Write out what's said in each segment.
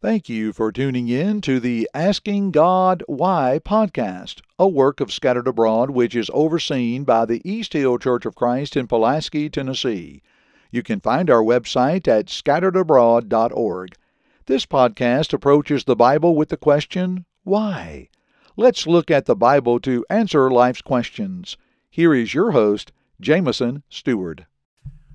Thank you for tuning in to the Asking God Why podcast, a work of Scattered Abroad which is overseen by the East Hill Church of Christ in Pulaski, Tennessee. You can find our website at scatteredabroad.org. This podcast approaches the Bible with the question, Why? Let's look at the Bible to answer life's questions. Here is your host, Jameson Stewart.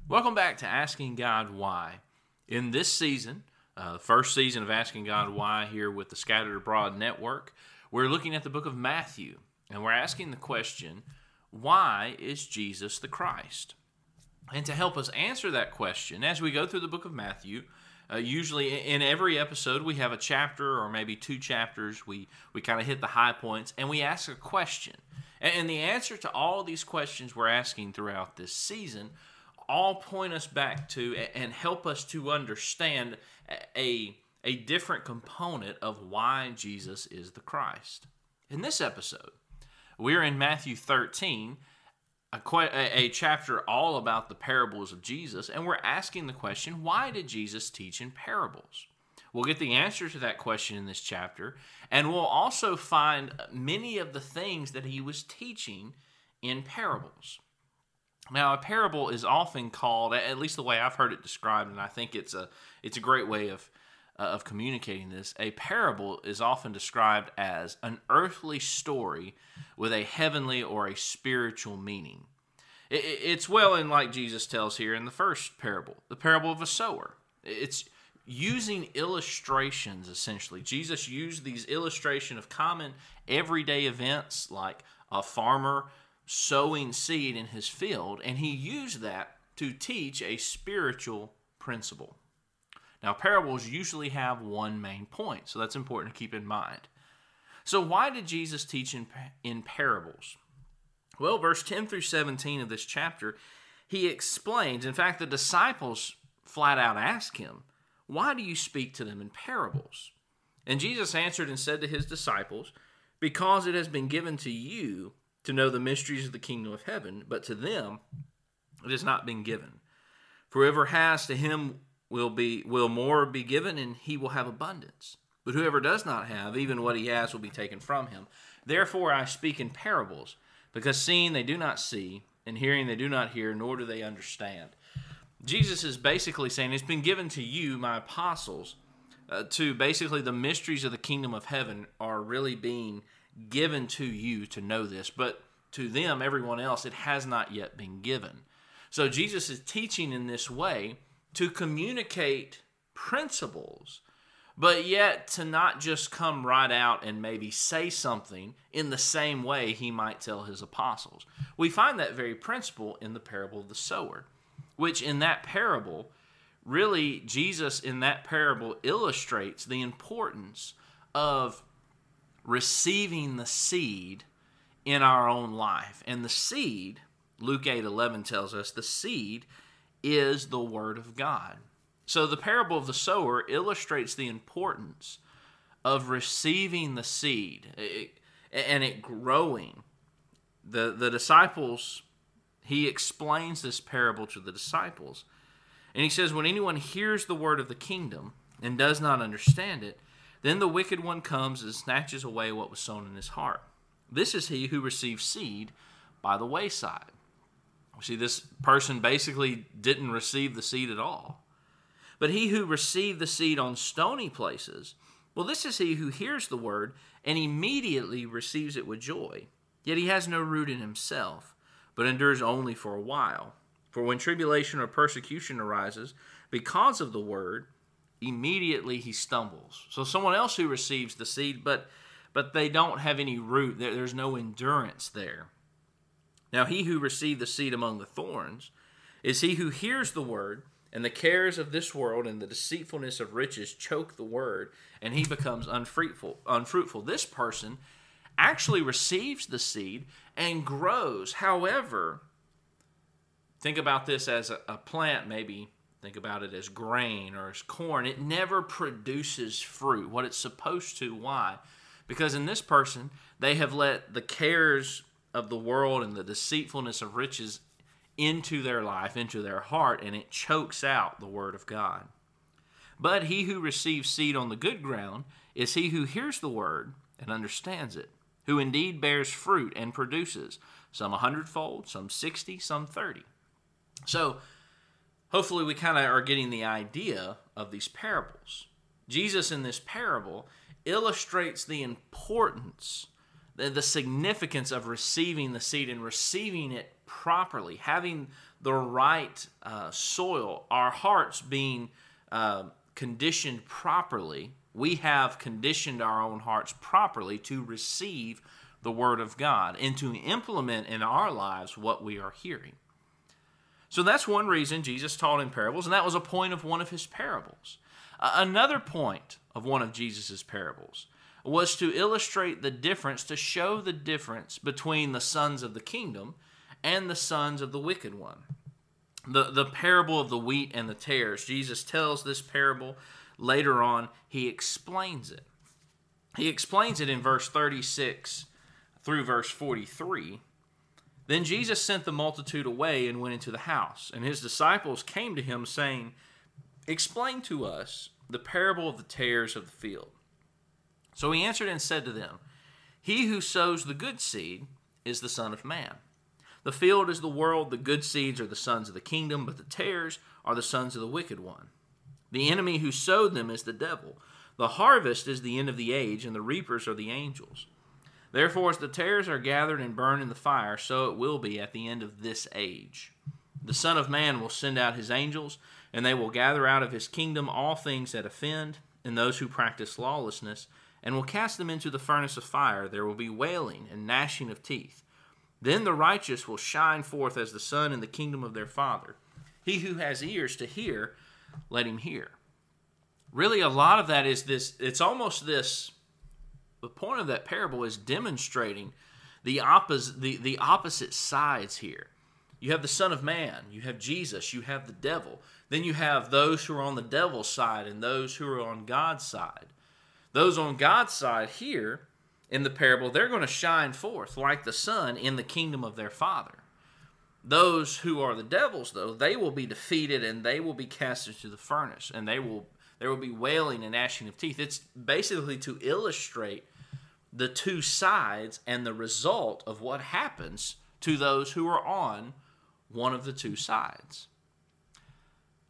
Welcome back to Asking God Why. In this season, uh, the first season of Asking God Why here with the Scattered Abroad Network, we're looking at the book of Matthew and we're asking the question, why is Jesus the Christ? And to help us answer that question, as we go through the book of Matthew, uh, usually in every episode we have a chapter or maybe two chapters. We we kind of hit the high points and we ask a question. And, and the answer to all these questions we're asking throughout this season all point us back to and help us to understand a, a different component of why Jesus is the Christ. In this episode, we're in Matthew 13, a, a, chapter all about the parables of Jesus, and we're asking the question why did Jesus teach in parables? We'll get the answer to that question in this chapter, and we'll also find many of the things that he was teaching in parables. Now, a parable is often called, at least the way I've heard it described, and I think it's a it's a great way of uh, of communicating this. A parable is often described as an earthly story with a heavenly or a spiritual meaning. It, it's well in like Jesus tells here in the first parable, the parable of a sower. It's using illustrations essentially. Jesus used these illustration of common everyday events like a farmer sowing seed in his field, and he used that to teach a spiritual principle. Now, parables usually have one main point, so that's important to keep in mind. So, why did Jesus teach in, in parables? Well, verse 10 through 17 of this chapter, he explains. In fact, the disciples flat out ask him, Why do you speak to them in parables? And Jesus answered and said to his disciples, Because it has been given to you to know the mysteries of the kingdom of heaven, but to them it has not been given. For whoever has to him will be will more be given and he will have abundance. But whoever does not have, even what he has will be taken from him. Therefore I speak in parables, because seeing they do not see, and hearing they do not hear, nor do they understand. Jesus is basically saying it's been given to you, my apostles, uh, to basically the mysteries of the kingdom of heaven are really being given to you to know this, but to them, everyone else, it has not yet been given. So Jesus is teaching in this way to communicate principles, but yet to not just come right out and maybe say something in the same way he might tell his apostles. We find that very principle in the parable of the sower, which in that parable, really, Jesus in that parable illustrates the importance of receiving the seed in our own life. And the seed, Luke 8 11 tells us, the seed is the Word of God. So the parable of the sower illustrates the importance of receiving the seed and it growing. The, the disciples, he explains this parable to the disciples. And he says, When anyone hears the word of the kingdom and does not understand it, then the wicked one comes and snatches away what was sown in his heart. This is he who receives seed by the wayside. See, this person basically didn't receive the seed at all. But he who received the seed on stony places, well, this is he who hears the word and immediately receives it with joy. Yet he has no root in himself, but endures only for a while. For when tribulation or persecution arises because of the word, immediately he stumbles. So someone else who receives the seed, but but they don't have any root. There, there's no endurance there. Now he who received the seed among the thorns is he who hears the word, and the cares of this world and the deceitfulness of riches choke the word, and he becomes unfruitful. Unfruitful. This person actually receives the seed and grows. However, think about this as a, a plant maybe Think about it as grain or as corn. It never produces fruit, what it's supposed to. Why? Because in this person, they have let the cares of the world and the deceitfulness of riches into their life, into their heart, and it chokes out the Word of God. But he who receives seed on the good ground is he who hears the word and understands it, who indeed bears fruit and produces, some a hundredfold, some sixty, some thirty. So, hopefully, we kind of are getting the idea of these parables. Jesus, in this parable, illustrates the importance, the, the significance of receiving the seed and receiving it properly, having the right uh, soil, our hearts being uh, conditioned properly. We have conditioned our own hearts properly to receive the Word of God and to implement in our lives what we are hearing. So that's one reason Jesus taught in parables, and that was a point of one of his parables. Uh, another point of one of Jesus' parables was to illustrate the difference, to show the difference between the sons of the kingdom and the sons of the wicked one. The, the parable of the wheat and the tares, Jesus tells this parable later on, he explains it. He explains it in verse 36 through verse 43 then Jesus sent the multitude away and went into the house, and his disciples came to him, saying, Explain to us the parable of the tares of the field. So he answered and said to them, He who sows the good seed is the Son of Man. The field is the world, the good seeds are the sons of the kingdom, but the tares are the sons of the wicked one. The enemy who sowed them is the devil. The harvest is the end of the age, and the reapers are the angels. Therefore, as the tares are gathered and burned in the fire, so it will be at the end of this age. The Son of Man will send out his angels, and they will gather out of his kingdom all things that offend, and those who practice lawlessness, and will cast them into the furnace of fire. There will be wailing and gnashing of teeth. Then the righteous will shine forth as the sun in the kingdom of their Father. He who has ears to hear, let him hear. Really, a lot of that is this, it's almost this the point of that parable is demonstrating the opposite the, the opposite sides here. You have the Son of Man, you have Jesus, you have the devil. Then you have those who are on the devil's side and those who are on God's side. Those on God's side here in the parable, they're going to shine forth like the sun in the kingdom of their Father. Those who are the devils, though, they will be defeated and they will be cast into the furnace and they will there will be wailing and gnashing of teeth. It's basically to illustrate the two sides and the result of what happens to those who are on one of the two sides.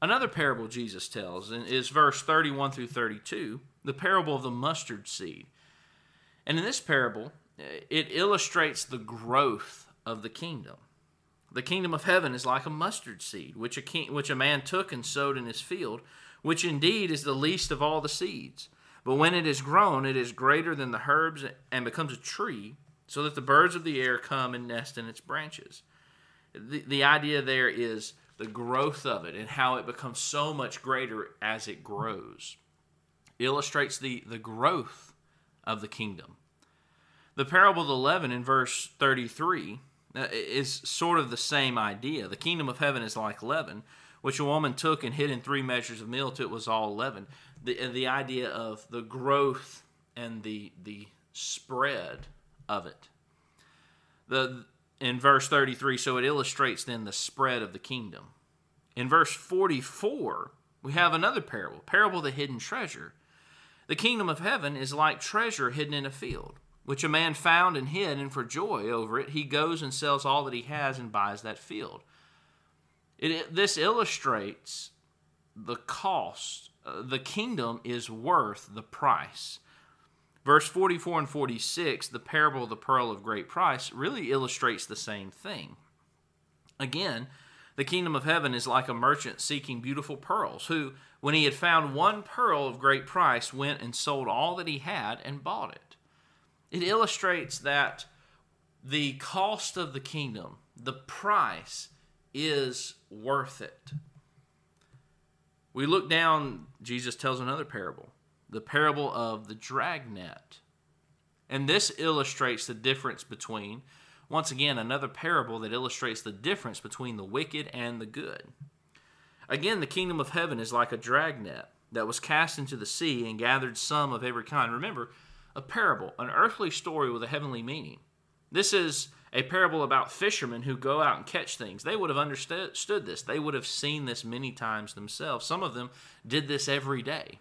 Another parable Jesus tells is verse 31 through 32, the parable of the mustard seed. And in this parable, eh, it illustrates the growth of the kingdom. The kingdom of heaven is like a mustard seed, which a, king, which a man took and sowed in his field, which indeed is the least of all the seeds but when it is grown, it is greater than the herbs and becomes a tree, so that the birds of the air come and nest in its branches. The, the idea there is the growth of it and how it becomes so much greater as it grows. Illustrates the, the growth of the kingdom. The parable of the leaven in verse 33 uh, is sort of the same idea. The kingdom of heaven is like leaven, which a woman took and hid in three measures of meal till it was all leavened the the idea of the growth and the the spread of it. The in verse 33 so it illustrates then the spread of the kingdom. In verse 44 we have another parable, parable of the hidden treasure. The kingdom of heaven is like treasure hidden in a field, which a man found and hid, and for joy over it he goes and sells all that he has and buys that field. It, this illustrates the cost uh, the kingdom is worth the price. Verse 44 and 46, the parable of the pearl of great price, really illustrates the same thing. Again, the kingdom of heaven is like a merchant seeking beautiful pearls, who, when he had found one pearl of great price, went and sold all that he had and bought it. It illustrates that the cost of the kingdom, the price, is worth it. We look down, Jesus tells another parable, the parable of the dragnet. And this illustrates the difference between, once again, another parable that illustrates the difference between the wicked and the good. Again, the kingdom of heaven is like a dragnet that was cast into the sea and gathered some of every kind. Remember, a parable, an earthly story with a heavenly meaning. This is a parable about fishermen who go out and catch things. They would have understood this. They would have seen this many times themselves. Some of them did this every day.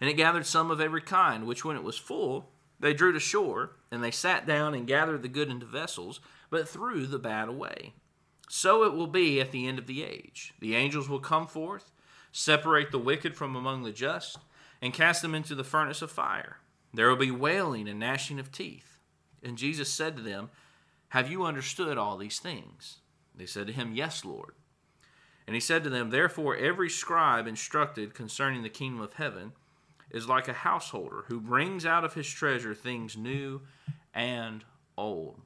And it gathered some of every kind, which when it was full, they drew to shore, and they sat down and gathered the good into vessels, but threw the bad away. So it will be at the end of the age. The angels will come forth, separate the wicked from among the just, and cast them into the furnace of fire. There will be wailing and gnashing of teeth. And Jesus said to them, Have you understood all these things? They said to him, Yes, Lord. And he said to them, Therefore, every scribe instructed concerning the kingdom of heaven is like a householder who brings out of his treasure things new and old,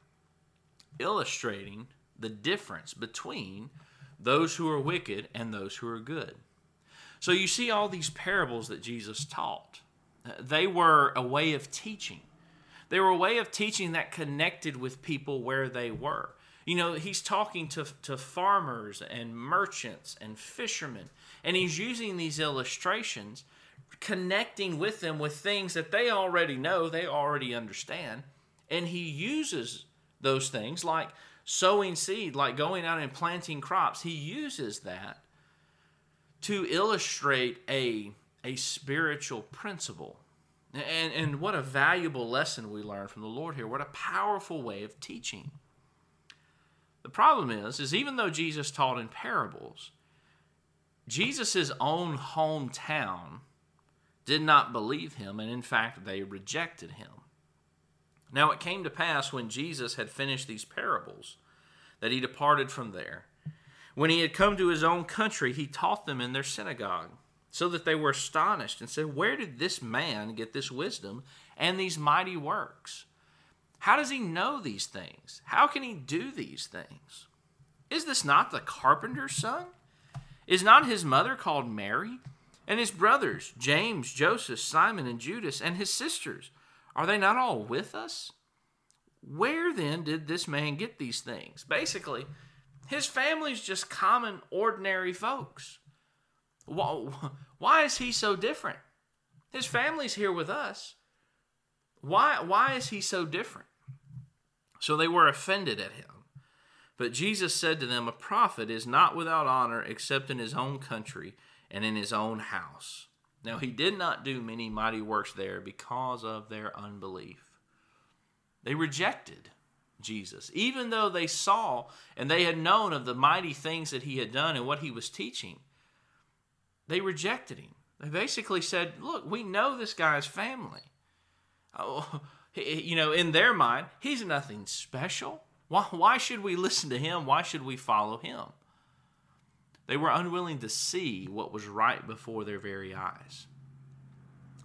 illustrating the difference between those who are wicked and those who are good. So you see all these parables that Jesus taught. They were a way of teaching. They were a way of teaching that connected with people where they were. You know, he's talking to, to farmers and merchants and fishermen, and he's using these illustrations connecting with them with things that they already know, they already understand. And he uses those things like sowing seed, like going out and planting crops. He uses that to illustrate a, a spiritual principle. And, and what a valuable lesson we learn from the Lord here. What a powerful way of teaching. The problem is, is even though Jesus taught in parables, Jesus' own hometown did not believe him, and in fact, they rejected him. Now it came to pass when Jesus had finished these parables that he departed from there. When he had come to his own country, he taught them in their synagogue, so that they were astonished and said, Where did this man get this wisdom and these mighty works? How does he know these things? How can he do these things? Is this not the carpenter's son? Is not his mother called Mary? And his brothers, James, Joseph, Simon, and Judas, and his sisters, are they not all with us? Where then did this man get these things? Basically, his family's just common, ordinary folks. Why why is he so different? His family's here with us. Why, why is he so different? So they were offended at him. But Jesus said to them, A prophet is not without honor except in his own country and in his own house. Now he did not do many mighty works there because of their unbelief. They rejected Jesus, even though they saw and they had known of the mighty things that he had done and what he was teaching. They rejected him. They basically said, Look, we know this guy's family. Oh, you know, in their mind, he's nothing special. Why, why should we listen to him? Why should we follow him? They were unwilling to see what was right before their very eyes.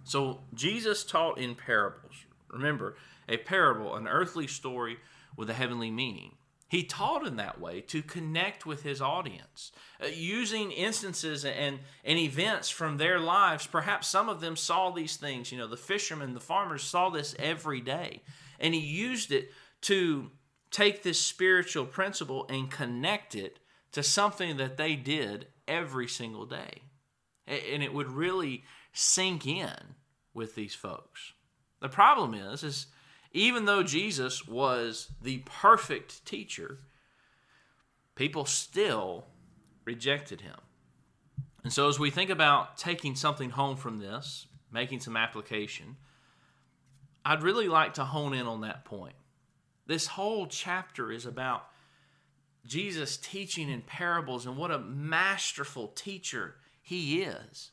So Jesus taught in parables. Remember, a parable, an earthly story with a heavenly meaning. He taught in that way to connect with his audience, uh, using instances and, and events from their lives. Perhaps some of them saw these things. You know, the fishermen, the farmers saw this every day. And he used it to take this spiritual principle and connect it to something that they did every single day. And it would really sink in with these folks. The problem is, is even though Jesus was the perfect teacher, people still rejected him. And so as we think about taking something home from this, making some application, I'd really like to hone in on that point. This whole chapter is about Jesus teaching in parables and what a masterful teacher he is.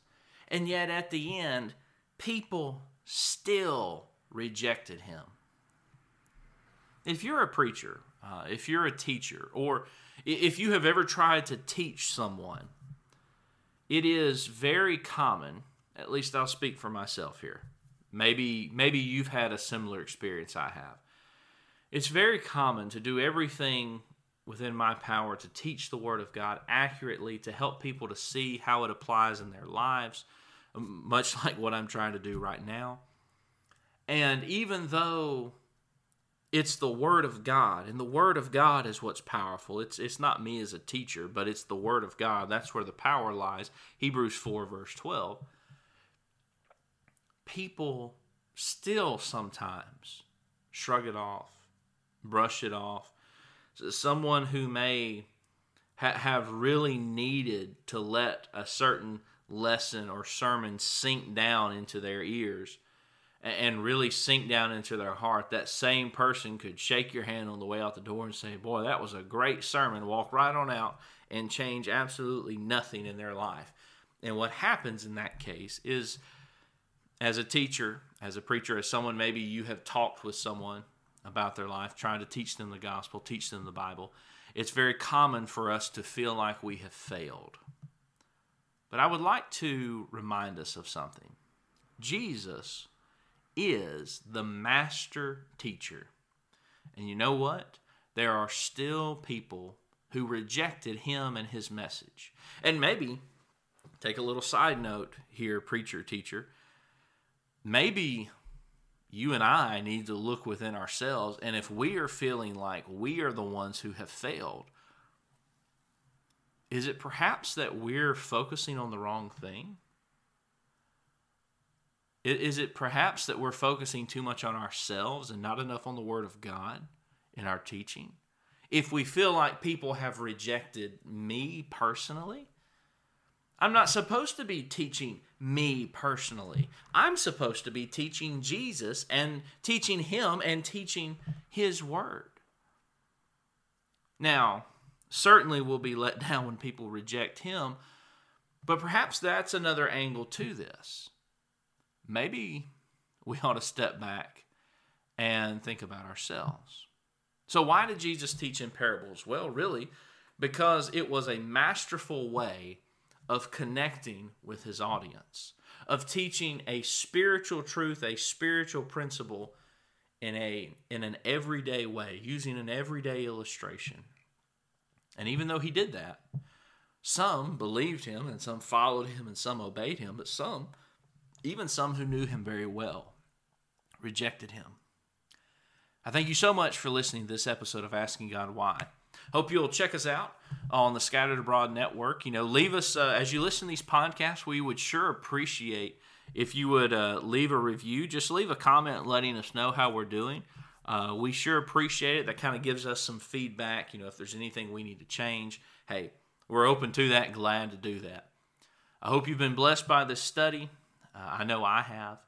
And yet at the end, people still rejected him. If you're a preacher, uh, if you're a teacher, or if you have ever tried to teach someone, it is very common, at least I'll speak for myself here. Maybe maybe you've had a similar experience I have. It's very common to do everything within my power to teach the Word of God accurately, to help people to see how it applies in their lives, um, much like what I'm trying to do right now. And even though it's the Word of God, and the Word of God is what's powerful, it's, it's not me as a teacher, but it's the Word of God. That's where the power lies. Hebrews 4, verse 12. People still sometimes shrug it off brush it off. Someone who may ha- have really needed to let a certain lesson or sermon sink down into their ears and really sink down into their heart, that same person could shake your hand on the way out the door and say, Boy, that was a great sermon. Walk right on out and change absolutely nothing in their life. And what happens in that case is, as a teacher, as a preacher, as someone maybe you have talked with someone about their life, trying to teach them the gospel, teach them the Bible, it's very common for us to feel like we have failed. But I would like to remind us of something. Jesus is the master teacher. And you know what? There are still people who rejected him and his message. And maybe, take a little side note here, preacher, teacher, maybe you and I need to look within ourselves. And if we are feeling like we are the ones who have failed, is it perhaps that we're focusing on the wrong thing? Is it perhaps that we're focusing too much on ourselves and not enough on the Word of God in our teaching? If we feel like people have rejected me personally, I'm not supposed to be teaching me personally. I'm supposed to be teaching Jesus and teaching Him and teaching His Word. Now, certainly we'll be let down when people reject Him, but perhaps that's another angle to this maybe we ought to step back and think about ourselves. So, why did Jesus teach in parables? Well, really, because it was a masterful way of connecting with his audience, of teaching a spiritual truth, a spiritual principle in a in an everyday way, using an everyday illustration. And even though he did that, some believed him and some followed him and some obeyed him, but some even some who knew him very well, rejected him. I thank you so much for listening to this episode of Asking God Why. Hope you'll check us out on the Scattered Abroad Network. You know, leave us, uh, as you listen to these podcasts, we would sure appreciate if you would uh, leave a review. Just leave a comment letting us know how we're doing. Uh, we sure appreciate it. That kind of gives us some feedback. You know, if there's anything we need to change, hey, we're open to that, glad to do that. I hope you've been blessed by this study. Uh, I know I have.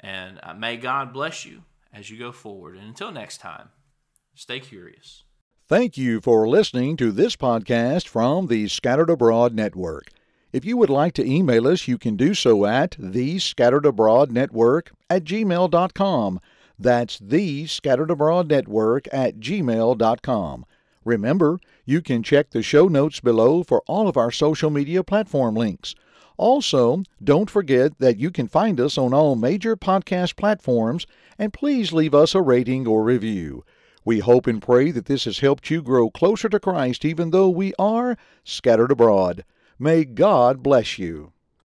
And uh, may God bless you as you go forward. And until next time, stay curious. Thank you for listening to this podcast from the Scattered Abroad Network. If you would like to email us, you can do so at the Scattered Abroad Network at gmail.com. That's the Scattered Abroad Network at gmail.com. Remember, you can check the show notes below for all of our social media platform links. Also, don't forget that you can find us on all major podcast platforms and please leave us a rating or review. We hope and pray that this has helped you grow closer to Christ even though we are scattered abroad. May God bless you.